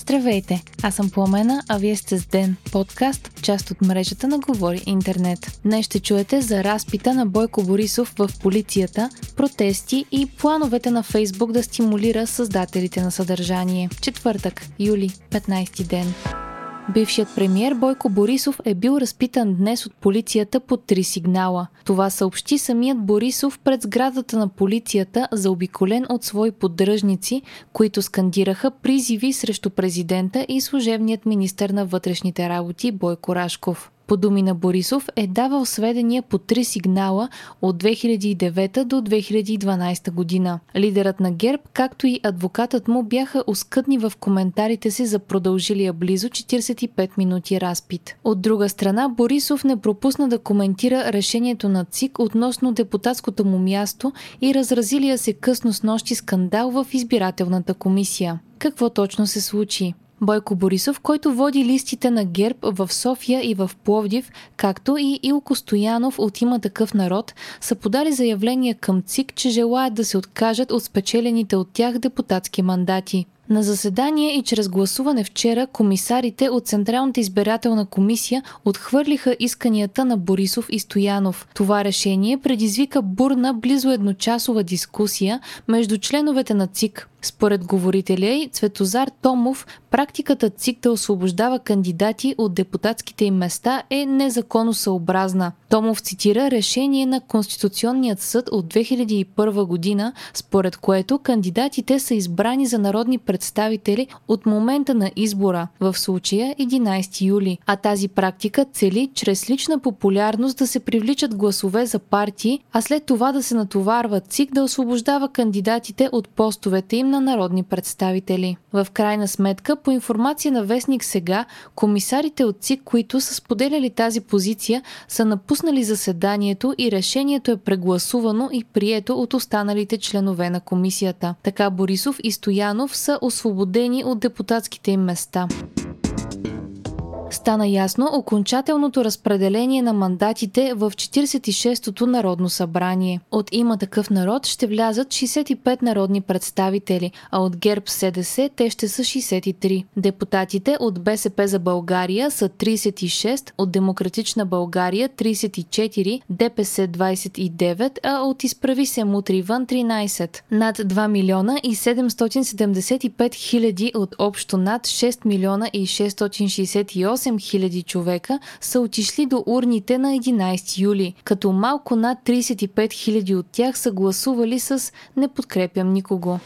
Здравейте, аз съм Пламена, а вие сте с Ден, подкаст, част от мрежата на Говори Интернет. Днес ще чуете за разпита на Бойко Борисов в полицията, протести и плановете на Фейсбук да стимулира създателите на съдържание. Четвъртък, юли, 15 ден. Бившият премьер Бойко Борисов е бил разпитан днес от полицията по три сигнала. Това съобщи самият Борисов пред сградата на полицията, заобиколен от свои поддръжници, които скандираха призиви срещу президента и служебният министър на вътрешните работи Бойко Рашков по думи на Борисов, е давал сведения по три сигнала от 2009 до 2012 година. Лидерът на ГЕРБ, както и адвокатът му бяха оскъдни в коментарите си за продължилия близо 45 минути разпит. От друга страна, Борисов не пропусна да коментира решението на ЦИК относно депутатското му място и разразилия се късно с нощи скандал в избирателната комисия. Какво точно се случи? Бойко Борисов, който води листите на ГЕРБ в София и в Пловдив, както и Илко Стоянов от има такъв народ, са подали заявление към ЦИК, че желаят да се откажат от спечелените от тях депутатски мандати. На заседание и чрез гласуване вчера комисарите от Централната избирателна комисия отхвърлиха исканията на Борисов и Стоянов. Това решение предизвика бурна близо едночасова дискусия между членовете на ЦИК. Според говорителя и Цветозар Томов, практиката ЦИК да освобождава кандидати от депутатските им места е незаконосъобразна. Томов цитира решение на Конституционният съд от 2001 година, според което кандидатите са избрани за народни представители от момента на избора, в случая 11 юли. А тази практика цели чрез лична популярност да се привличат гласове за партии, а след това да се натоварва ЦИК да освобождава кандидатите от постовете им на народни представители. В крайна сметка, по информация на Вестник сега, комисарите от ЦИК, които са споделяли тази позиция, са напуснали заседанието и решението е прегласувано и прието от останалите членове на комисията. Така Борисов и Стоянов са освободени от депутатските им места стана ясно окончателното разпределение на мандатите в 46-тото Народно събрание. От има такъв народ ще влязат 65 народни представители, а от ГЕРБ СДС те ще са 63. Депутатите от БСП за България са 36, от Демократична България 34, ДПС 29, а от Изправи се мутри вън 13. Над 2 милиона и 775 хиляди от общо над 6 милиона и 668 8000 човека са отишли до урните на 11 юли, като малко над 35 000 от тях са гласували с «Не подкрепям никого».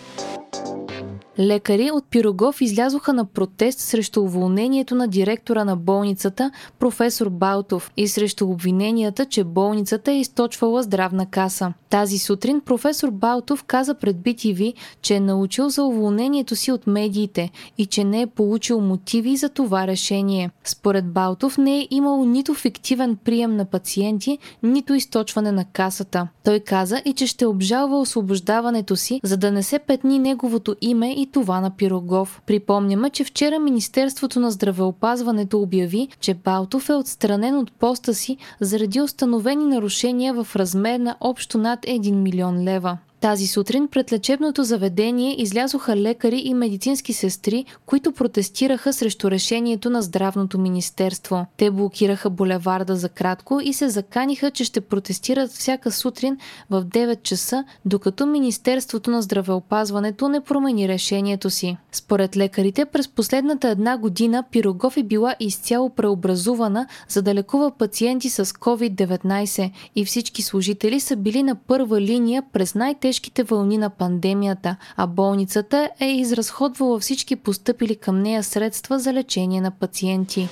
Лекари от Пирогов излязоха на протест срещу уволнението на директора на болницата, професор Балтов, и срещу обвиненията, че болницата е източвала здравна каса. Тази сутрин професор Балтов каза пред BTV, че е научил за уволнението си от медиите и че не е получил мотиви за това решение. Според Балтов не е имало нито фиктивен прием на пациенти, нито източване на касата. Той каза и че ще обжалва освобождаването си, за да не се петни неговото име и това на Пирогов. Припомняме, че вчера Министерството на здравеопазването обяви, че Балтов е отстранен от поста си заради установени нарушения в размер на общо над 1 милион лева. Тази сутрин пред лечебното заведение излязоха лекари и медицински сестри, които протестираха срещу решението на Здравното министерство. Те блокираха булеварда за кратко и се заканиха, че ще протестират всяка сутрин в 9 часа, докато Министерството на здравеопазването не промени решението си. Според лекарите, през последната една година Пирогов е била изцяло преобразувана, за да лекува пациенти с COVID-19 и всички служители са били на първа линия през най-тежки тежките вълни на пандемията, а болницата е изразходвала всички поступили към нея средства за лечение на пациенти.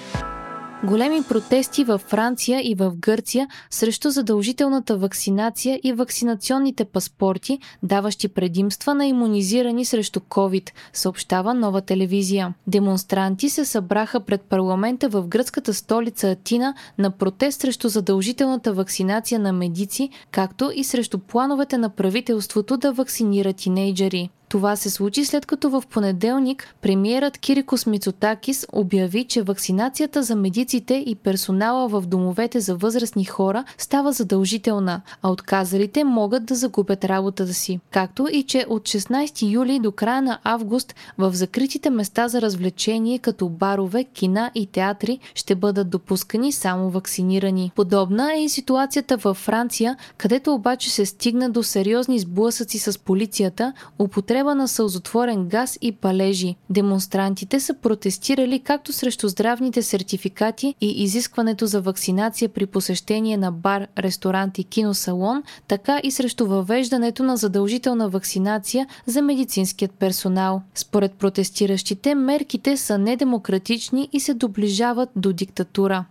Големи протести във Франция и в Гърция срещу задължителната вакцинация и вакцинационните паспорти, даващи предимства на иммунизирани срещу COVID, съобщава нова телевизия. Демонстранти се събраха пред парламента в гръцката столица Атина на протест срещу задължителната вакцинация на медици, както и срещу плановете на правителството да вакцинира тинейджери. Това се случи след като в понеделник премиерът Кирикос Мицотакис обяви, че вакцинацията за медиците и персонала в домовете за възрастни хора става задължителна, а отказалите могат да загубят работата си. Както и че от 16 юли до края на август в закритите места за развлечение като барове, кина и театри ще бъдат допускани само вакцинирани. Подобна е и ситуацията във Франция, където обаче се стигна до сериозни сблъсъци с полицията, употреба на сълзотворен газ и палежи. Демонстрантите са протестирали както срещу здравните сертификати и изискването за вакцинация при посещение на бар, ресторант и киносалон, така и срещу въвеждането на задължителна вакцинация за медицинският персонал. Според протестиращите, мерките са недемократични и се доближават до диктатура.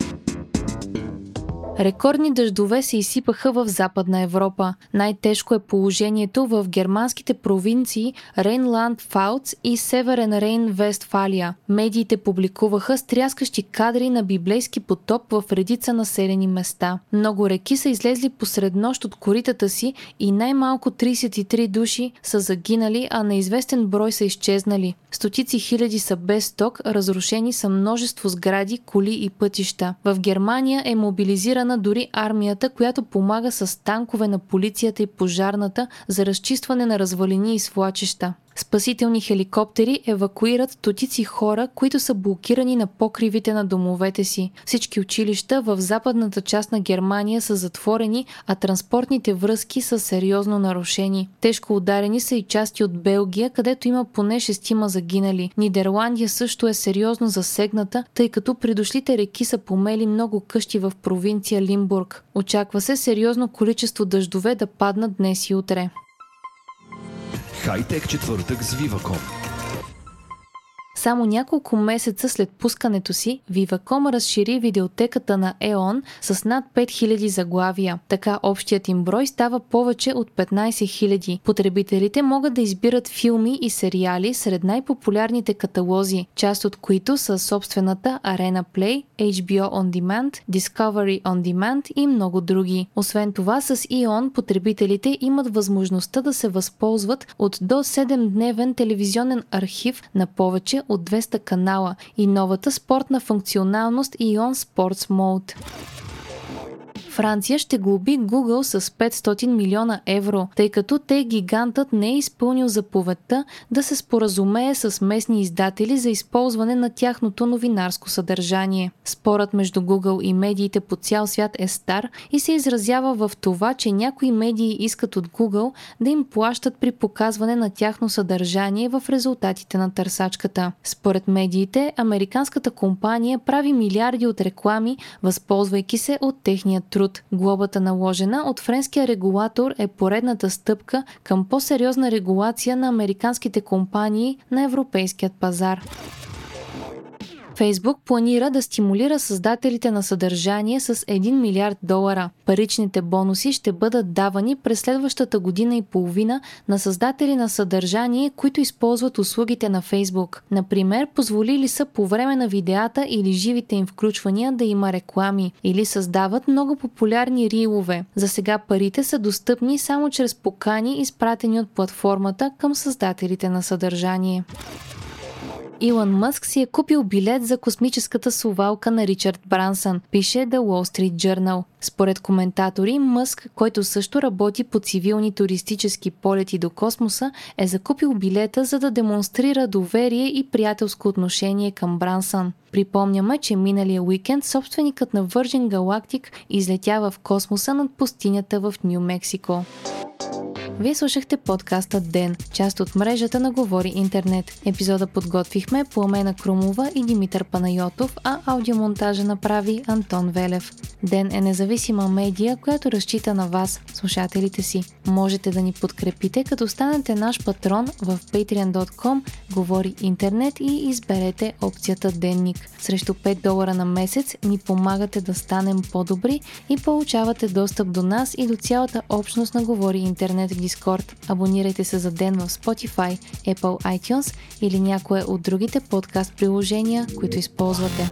Рекордни дъждове се изсипаха в Западна Европа. Най-тежко е положението в германските провинции Рейнланд Фауц и Северен Рейн-Вестфалия. Медиите публикуваха стряскащи кадри на библейски потоп в редица населени места. Много реки са излезли посред нощ от коритата си и най-малко 33 души са загинали, а неизвестен брой са изчезнали. Стотици хиляди са без ток, разрушени са множество сгради, коли и пътища. В Германия е мобилизиран ангажирана дори армията, която помага с танкове на полицията и пожарната за разчистване на развалини и свлачища. Спасителни хеликоптери евакуират стотици хора, които са блокирани на покривите на домовете си. Всички училища в западната част на Германия са затворени, а транспортните връзки са сериозно нарушени. Тежко ударени са и части от Белгия, където има поне шестима загинали. Нидерландия също е сериозно засегната, тъй като придошлите реки са помели много къщи в провинция Лимбург. Очаква се сериозно количество дъждове да паднат днес и утре. Хайтек четвъртък с Viva.com само няколко месеца след пускането си, Viva.com разшири видеотеката на EON с над 5000 заглавия. Така общият им брой става повече от 15 000. Потребителите могат да избират филми и сериали сред най-популярните каталози, част от които са собствената Arena Play, HBO On Demand, Discovery On Demand и много други. Освен това, с EON потребителите имат възможността да се възползват от до 7-дневен телевизионен архив на повече 200 канала и новата спортна функционалност Ion Sports Mode. Франция ще глоби Google с 500 милиона евро, тъй като те гигантът не е изпълнил заповедта да се споразумее с местни издатели за използване на тяхното новинарско съдържание. Спорът между Google и медиите по цял свят е стар и се изразява в това, че някои медии искат от Google да им плащат при показване на тяхно съдържание в резултатите на търсачката. Според медиите, американската компания прави милиарди от реклами, възползвайки се от техния труд труд. Глобата наложена от френския регулатор е поредната стъпка към по-сериозна регулация на американските компании на европейският пазар. Фейсбук планира да стимулира създателите на съдържание с 1 милиард долара. Паричните бонуси ще бъдат давани през следващата година и половина на създатели на съдържание, които използват услугите на Фейсбук. Например, позволили са по време на видеята или живите им включвания да има реклами или създават много популярни рилове. За сега парите са достъпни само чрез покани, изпратени от платформата към създателите на съдържание. Илон Мъск си е купил билет за космическата сувалка на Ричард Брансън, пише The Wall Street Journal. Според коментатори, Мъск, който също работи по цивилни туристически полети до космоса, е закупил билета за да демонстрира доверие и приятелско отношение към Брансън. Припомняме, че миналия уикенд собственикът на Virgin Galactic излетява в космоса над пустинята в Нью Мексико. Вие слушахте подкаста Ден, част от мрежата на Говори Интернет. Епизода подготвихме Пламена Крумова и Димитър Панайотов, а аудиомонтажа направи Антон Велев. Ден е независима медия, която разчита на вас, слушателите си. Можете да ни подкрепите, като станете наш патрон в patreon.com, говори интернет и изберете опцията Денник. Срещу 5 долара на месец ни помагате да станем по-добри и получавате достъп до нас и до цялата общност на Говори Интернет в Discord. Абонирайте се за ден в Spotify, Apple iTunes или някое от другите подкаст приложения, които използвате.